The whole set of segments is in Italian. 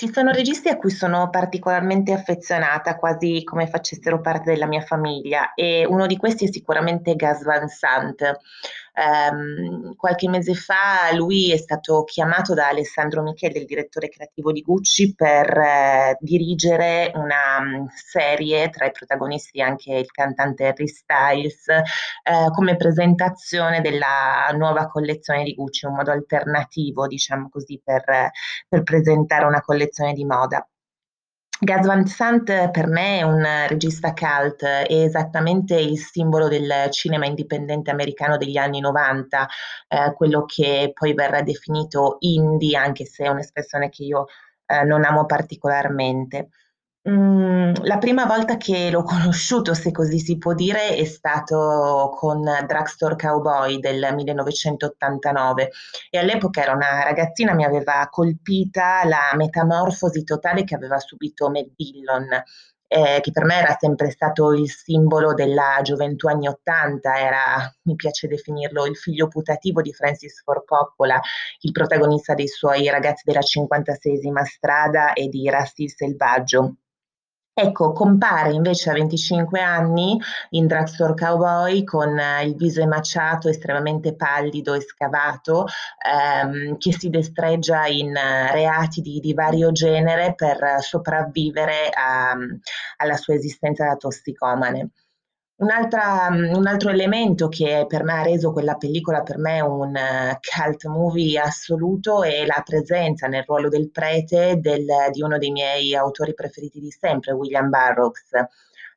Ci sono registi a cui sono particolarmente affezionata, quasi come facessero parte della mia famiglia e uno di questi è sicuramente Gus Van Sant. Ehm, qualche mese fa lui è stato chiamato da Alessandro Michele, il direttore creativo di Gucci, per eh, dirigere una mm, serie tra i protagonisti anche il cantante Harry Styles eh, come presentazione della nuova collezione di Gucci, un modo alternativo, diciamo così, per, per presentare una collezione di moda. Gus Van Sant per me è un regista cult, è esattamente il simbolo del cinema indipendente americano degli anni 90, eh, quello che poi verrà definito indie, anche se è un'espressione che io eh, non amo particolarmente. Mm, la prima volta che l'ho conosciuto, se così si può dire, è stato con Drugstore Cowboy del 1989 e all'epoca ero una ragazzina, mi aveva colpita la metamorfosi totale che aveva subito Matt Dillon, eh, che per me era sempre stato il simbolo della gioventù anni Ottanta, era, mi piace definirlo, il figlio putativo di Francis Ford Coppola, il protagonista dei suoi ragazzi della 56esima strada e di Rusty il selvaggio. Ecco, compare invece a 25 anni in Drugstore Cowboy con eh, il viso emaciato, estremamente pallido e scavato, ehm, che si destreggia in uh, reati di, di, vario genere per sopravvivere a, alla sua esistenza da tossicomane. Mm, un altro elemento che per me ha reso quella pellicola per me un uh, cult movie assoluto è la presenza nel ruolo del prete del, di uno dei miei autori preferiti di sempre, William Burroughs.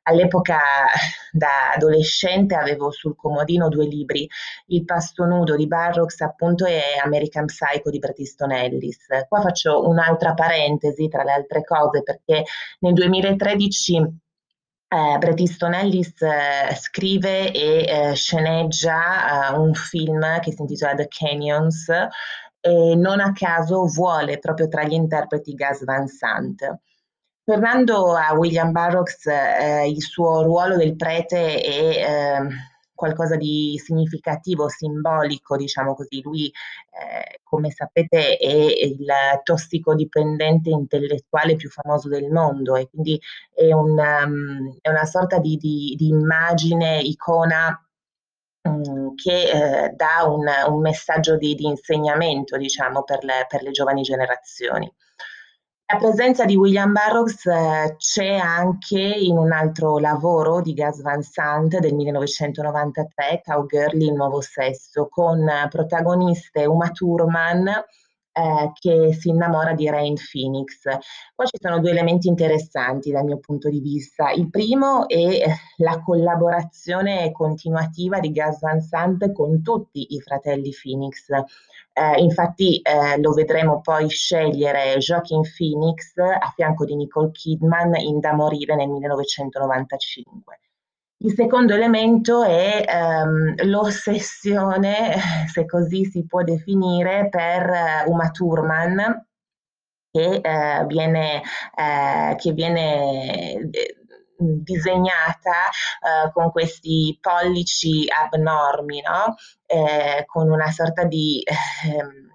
All'epoca da adolescente avevo sul comodino due libri, Il pasto nudo di Burroughs appunto e American Psycho di Bret Easton Ellis. Qua faccio un'altra parentesi tra le altre cose perché nel 2013 eh, Bret Easton Ellis eh, scrive e eh, sceneggia eh, un film che si intitola The Canyons e non a caso vuole proprio tra gli interpreti Gus Van Sant. Tornando a William Burroughs, eh, il suo ruolo del prete è ehm, qualcosa di significativo, simbolico, diciamo così. Lui, eh, come sapete, è il tossicodipendente intellettuale più famoso del mondo e quindi è, un, um, è una sorta di, di, di immagine, icona um, che eh, dà un, un messaggio di, di, insegnamento, diciamo, per le, per le giovani generazioni. La presenza di William Burroughs eh, c'è anche in un altro lavoro di Gus Van Sant del 1993, Cowgirl, il nuovo sesso, con protagoniste Uma Thurman eh, che si innamora di Rain Phoenix. Qua ci sono due elementi interessanti dal mio punto di vista. Il primo è eh, la collaborazione continuativa di Gus Van Sant con tutti i fratelli Phoenix. Eh, infatti eh, lo vedremo poi scegliere Joaquin Phoenix a fianco di Nicole Kidman in Da morire nel 1995. Il secondo elemento è ehm, l'ossessione, se così si può definire, per uh, Uma Thurman, che, eh, viene, eh, che viene eh, disegnata uh, con questi pollici abnormi, no? eh, con una sorta di ehm,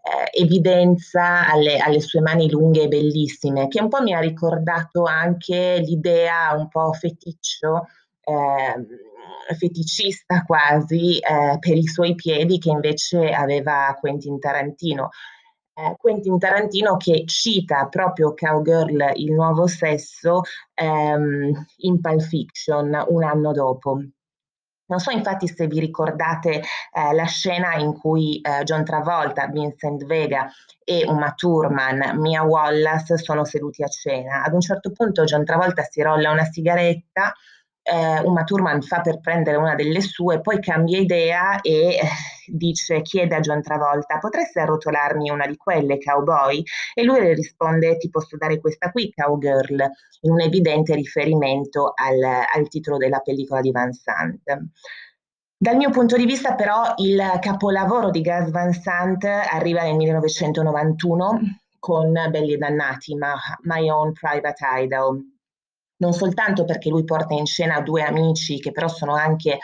eh, evidenza alle, alle, sue mani lunghe e bellissime, che un po' mi ha ricordato anche l'idea un po' feticcio. Eh, feticista quasi eh, per i suoi piedi che invece aveva Quentin Tarantino eh, Quentin Tarantino che cita proprio Cowgirl, il nuovo sesso, ehm, in Pulp Fiction un anno dopo. Non so infatti se vi ricordate eh, la scena in cui eh, John Travolta, Vincent Vega e Uma Thurman, Mia Wallace sono seduti a cena. Ad un certo punto John Travolta si rolla una sigaretta eh, Uma Thurman fa per prendere una delle sue, poi cambia idea e eh, dice, chiede a John Travolta, potresti arrotolarmi una di quelle, cowboy? E lui le risponde, ti posso dare questa qui, cowgirl, in un evidente riferimento al, al titolo della pellicola di Van Sant. Dal mio punto di vista però il capolavoro di Gus Van Sant arriva nel 1991 con Belli e Dannati, ma My Own Private Idol, non soltanto perché lui porta in scena due amici che però sono anche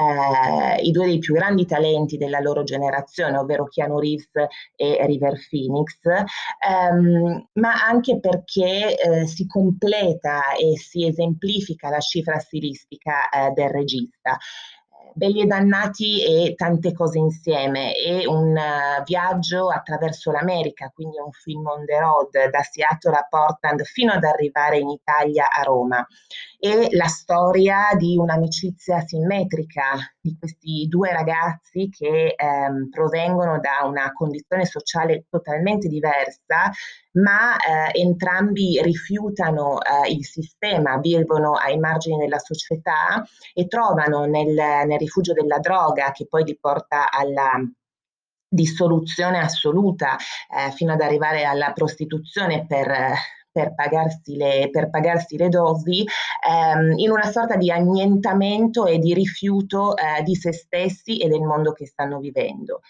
eh, i due dei più grandi talenti della loro generazione, ovvero Keanu Reeves e River Phoenix, ehm, ma anche perché eh, si completa e si esemplifica la cifra stilistica eh, del regista. Belli e dannati e tante cose insieme e un uh, viaggio attraverso l'America, quindi un film on the road da Seattle a Portland fino ad arrivare in Italia a Roma. E la storia di un'amicizia simmetrica di questi due ragazzi che ehm, provengono da una condizione sociale totalmente diversa, ma eh, entrambi rifiutano eh, il sistema, vivono ai margini della società e trovano nel, nel rifugio della droga che poi li porta alla dissoluzione assoluta eh, fino ad arrivare alla prostituzione per per pagarsi le, per pagarsi le dosi ehm, in una sorta di annientamento e di rifiuto eh, di se stessi e del mondo che stanno vivendo.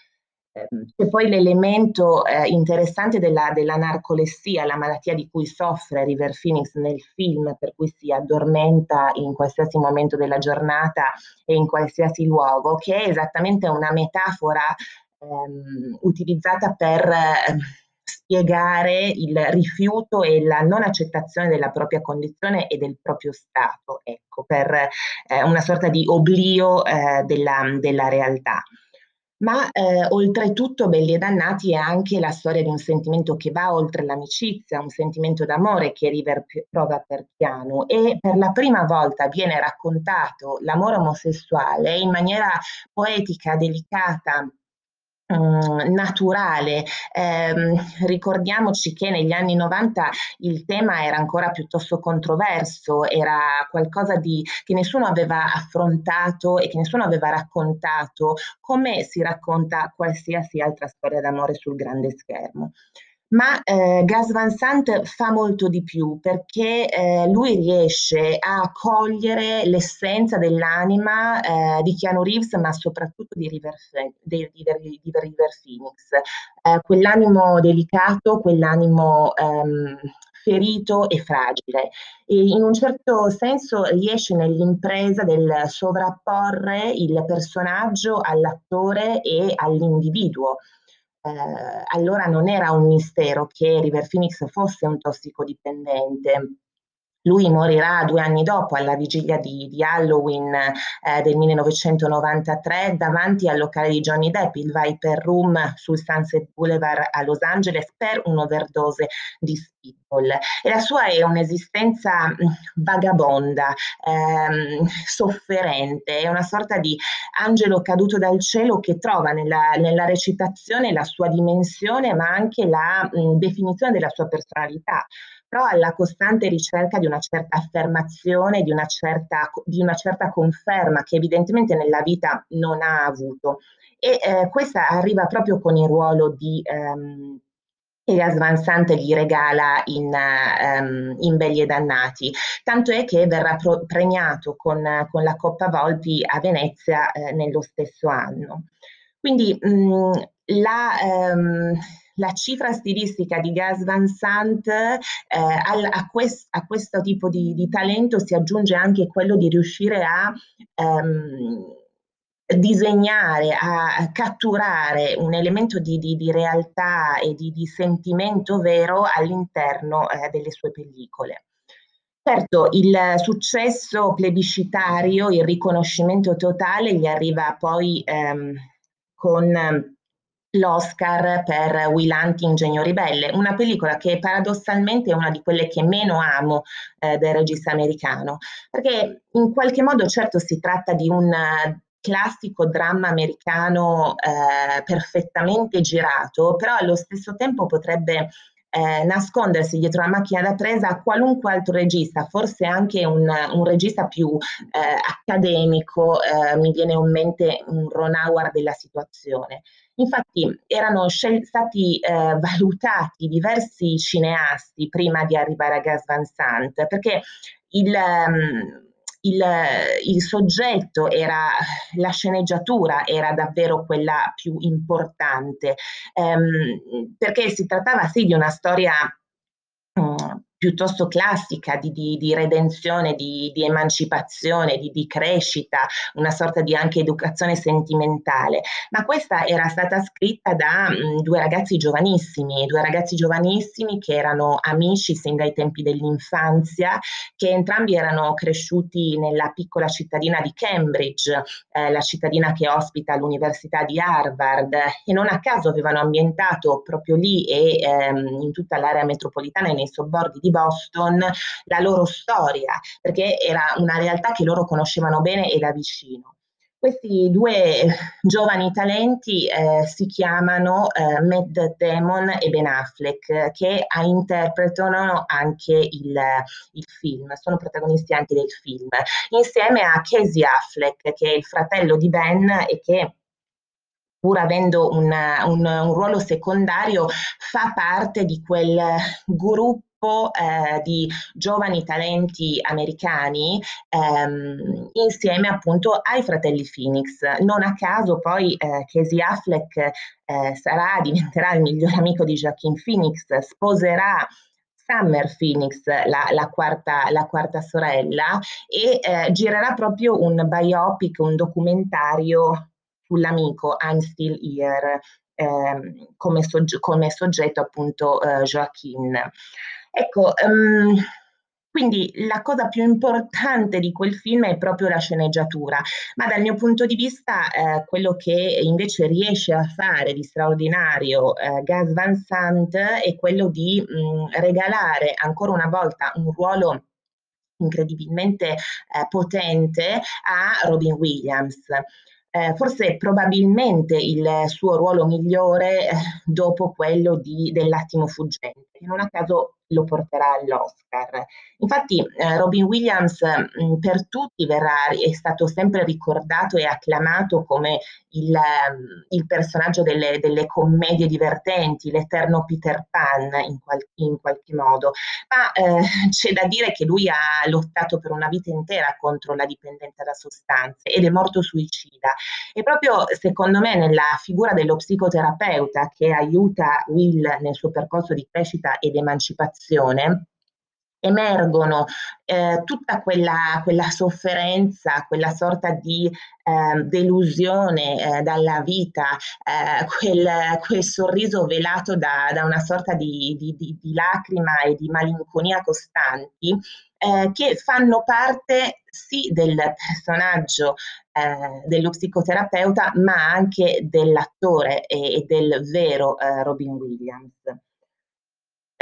Ehm, c'è poi l'elemento eh, interessante della, della, narcolessia, la malattia di cui soffre River Phoenix nel film, per cui si addormenta in qualsiasi momento della giornata e in qualsiasi luogo, che è esattamente una metafora ehm, utilizzata per eh, spiegare il rifiuto e la non accettazione della propria condizione e del proprio stato, ecco, per eh, una sorta di oblio eh, della, della, realtà. Ma eh, oltretutto Belli e Dannati è anche la storia di un sentimento che va oltre l'amicizia, un sentimento d'amore che River prova per Piano e per la prima volta viene raccontato l'amore omosessuale in maniera poetica, delicata, Mhmm, naturale. Eh, ricordiamoci che negli anni 90 il tema era ancora piuttosto controverso, era qualcosa di, che nessuno aveva affrontato e che nessuno aveva raccontato come si racconta qualsiasi altra storia d'amore sul grande schermo ma eh, Gas Van Sant fa molto di più perché eh, lui riesce a cogliere l'essenza dell'anima eh, di Keanu Reeves, ma soprattutto di River, di, di, di River Phoenix, eh, quell'animo delicato, quell'animo ehm, ferito e fragile. E in un certo senso riesce nell'impresa del sovrapporre il personaggio all'attore e all'individuo allora non era un mistero che River Phoenix fosse un tossicodipendente. Lui morirà due anni dopo, alla vigilia di, di Halloween eh, del 1993, davanti al locale di Johnny Depp, il Viper Room sul Sunset Boulevard a Los Angeles, per un'overdose di speedball. E la sua è un'esistenza mm, vagabonda, ehm, sofferente, è una sorta di angelo caduto dal cielo che trova nella, nella recitazione la sua dimensione, ma anche la mh, mm, definizione della sua personalità però alla costante ricerca di una certa affermazione, di una certa, di una certa conferma che evidentemente nella vita non ha avuto. E eh, questa arriva proprio con il ruolo di... Um, Elias Van Sant gli regala in, um, in, Belli e Dannati, tanto è che verrà pro- premiato con, con, la Coppa Volpi a Venezia eh, nello stesso anno. Quindi mh, la, um, la cifra stilistica di Gas Van Sant eh, al, a, quest, a, questo tipo di, di, talento si aggiunge anche quello di riuscire a ehm, disegnare, a catturare un elemento di, di, di realtà e di, di, sentimento vero all'interno eh, delle sue pellicole. Certo, il successo plebiscitario, il riconoscimento totale gli arriva poi ehm, con l'Oscar per Will Hunting Genio Ribelle, una pellicola che paradossalmente è una di quelle che meno amo eh, del regista americano, perché in qualche modo certo si tratta di un classico dramma americano eh, perfettamente girato, però allo stesso tempo potrebbe eh, nascondersi dietro la macchina da presa qualunque altro regista, forse anche un, un regista più eh, accademico, eh, mi viene in mente un Ron Howard della situazione. Infatti erano scel- stati eh, valutati diversi cineasti prima di arrivare a Gas Van Sant, perché il... Um, il, il, soggetto era la sceneggiatura era davvero quella più importante. Ehm, perché si trattava sì di una storia piuttosto classica di, di, di redenzione, di, di emancipazione, di, crescita, una sorta di anche educazione sentimentale, ma questa era stata scritta da mh, mm, due ragazzi giovanissimi, due ragazzi giovanissimi che erano amici sin dai tempi dell'infanzia, che entrambi erano cresciuti nella piccola cittadina di Cambridge, eh, la cittadina che ospita l'Università di Harvard, e non a caso avevano ambientato proprio lì e ehm, in tutta l'area metropolitana e nei sobborghi di Boston la loro storia, perché era una realtà che loro conoscevano bene e da vicino. Questi due giovani talenti eh, si chiamano eh, Matt Damon e Ben Affleck, che interpretano anche il, il, film, sono protagonisti anche del film, insieme a Casey Affleck, che è il fratello di Ben e che pur avendo una, un, un ruolo secondario, fa parte di quel gruppo eh, di giovani talenti americani ehm, insieme appunto ai fratelli Phoenix. Non a caso poi eh, Casey Affleck eh, sarà, diventerà il migliore amico di Joaquin Phoenix, sposerà Summer Phoenix, la, la, quarta, la quarta, sorella, e eh, girerà proprio un biopic, un documentario sull'amico I'm Still Here, eh, come, sogge- come, soggetto appunto eh, Joaquin. Ecco, um, quindi la cosa più importante di quel film è proprio la sceneggiatura, ma dal mio punto di vista eh, quello che invece riesce a fare di straordinario eh, Gas Van Sant è quello di mh, mm, regalare ancora una volta un ruolo incredibilmente eh, potente a Robin Williams. Eh, forse probabilmente il suo ruolo migliore eh, dopo quello di, dell'attimo fuggente, che non a caso lo porterà all'Oscar. Infatti eh, Robin Williams mh, mm, per tutti verrà, è stato sempre ricordato e acclamato come il, um, il personaggio delle, delle, commedie divertenti, l'eterno Peter Pan in, qual- in qualche modo, ma eh, c'è da dire che lui ha lottato per una vita intera contro la dipendenza da sostanze ed è morto suicida. E proprio secondo me nella figura dello psicoterapeuta che aiuta Will nel suo percorso di crescita ed emancipazione, emergono eh, tutta quella, quella, sofferenza, quella sorta di eh, delusione eh, dalla vita, eh, quel, quel, sorriso velato da, da una sorta di, di, di, di, lacrima e di malinconia costanti, eh, che fanno parte sì del personaggio eh, dello psicoterapeuta, ma anche dell'attore e, e del vero Robin Williams.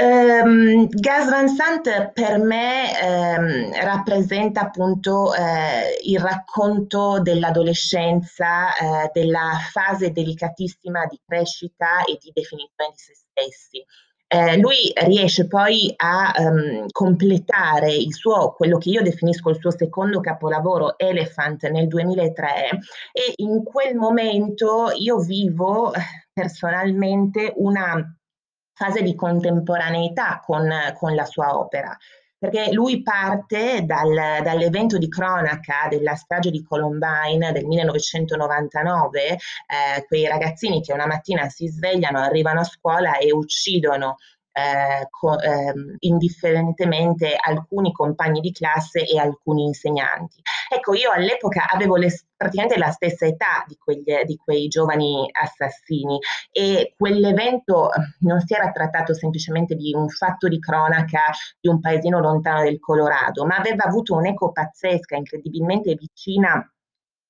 Um, Van Sant per me um, rappresenta appunto eh, il racconto dell'adolescenza, eh, della fase delicatissima di crescita e di definizione di se stessi. Eh, lui riesce poi a um, completare il suo, quello che io definisco il suo secondo capolavoro, Elephant, nel 2003 e in quel momento io vivo eh, personalmente una fase di contemporaneità con, con la sua opera. Perché lui parte dal, dall'evento di cronaca della strage di Columbine del 1999, eh, quei ragazzini che una mattina si svegliano, arrivano a scuola e uccidono eh, co- eh, indifferentemente alcuni compagni di classe e alcuni insegnanti. Ecco, io all'epoca avevo le, praticamente la stessa età di, quegli, di quei giovani assassini e quell'evento non si era trattato semplicemente di un fatto di cronaca di un paesino lontano del Colorado, ma aveva avuto un'eco pazzesca, incredibilmente vicina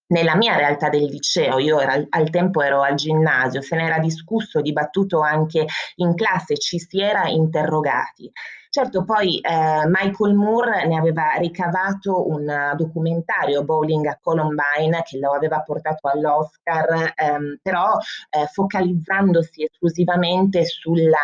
nella mia realtà del liceo, io era, al tempo ero al ginnasio, se ne era discusso, dibattuto anche in classe, ci si era interrogati. Certo, poi eh, Michael Moore ne aveva ricavato un documentario, Bowling a Columbine, che lo aveva portato all'Oscar, ehm, però eh, focalizzandosi esclusivamente sulla,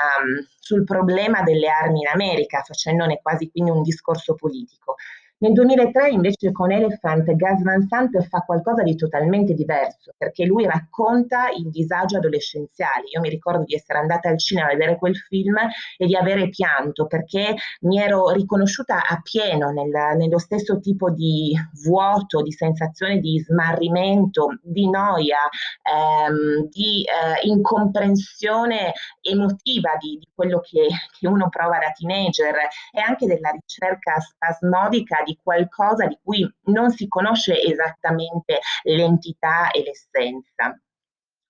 sul problema delle armi in America, facendone quasi quindi un discorso politico. Nel 2003 invece con Elephant Gus Van Sant fa qualcosa di totalmente diverso perché lui racconta il disagio adolescenziale. Io mi ricordo di essere andata al cinema a vedere quel film e di avere pianto perché mi ero riconosciuta a pieno nel, nello stesso tipo di vuoto, di sensazione di smarrimento, di noia, ehm, di eh, incomprensione emotiva di, di quello che, che uno prova da teenager e anche della ricerca spasmodica di qualcosa di cui non si conosce esattamente l'entità e l'essenza.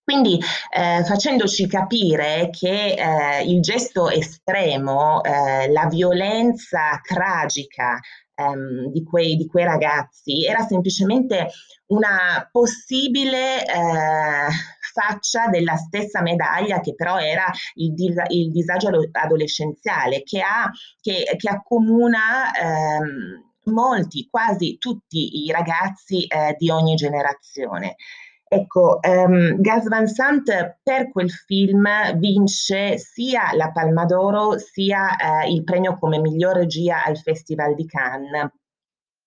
Quindi eh, facendoci capire che eh, il gesto estremo, eh, la violenza tragica ehm, di, quei, di, quei, ragazzi era semplicemente una possibile eh, faccia della stessa medaglia che però era il, il disagio adolescenziale che, ha, che, che accomuna ehm, molti, quasi tutti i ragazzi eh, di ogni generazione. Ecco, um, Gas Van Sant per quel film vince sia la Palma d'Oro sia eh, il premio come miglior regia al Festival di Cannes.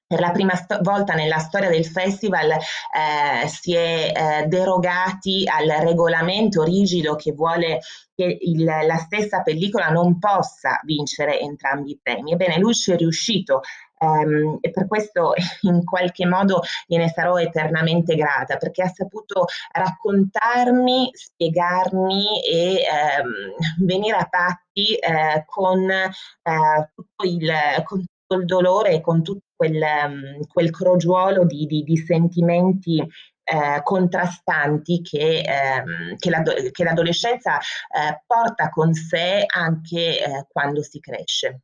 Per la prima sto- volta nella storia del festival eh, si è eh, derogati al regolamento rigido che vuole che il, la stessa pellicola non possa vincere entrambi i premi. Ebbene, lui ci è riuscito Um, e per questo in qualche modo gliene sarò eternamente grata perché ha saputo raccontarmi, spiegarmi e um, venire a patti uh, con, tutto il, con, il, dolore e con tutto quel, um, quel crogiuolo di, di, di sentimenti eh, contrastanti che, ehm, che, l'ado- che l'adolescenza eh, porta con sé anche eh, quando si cresce.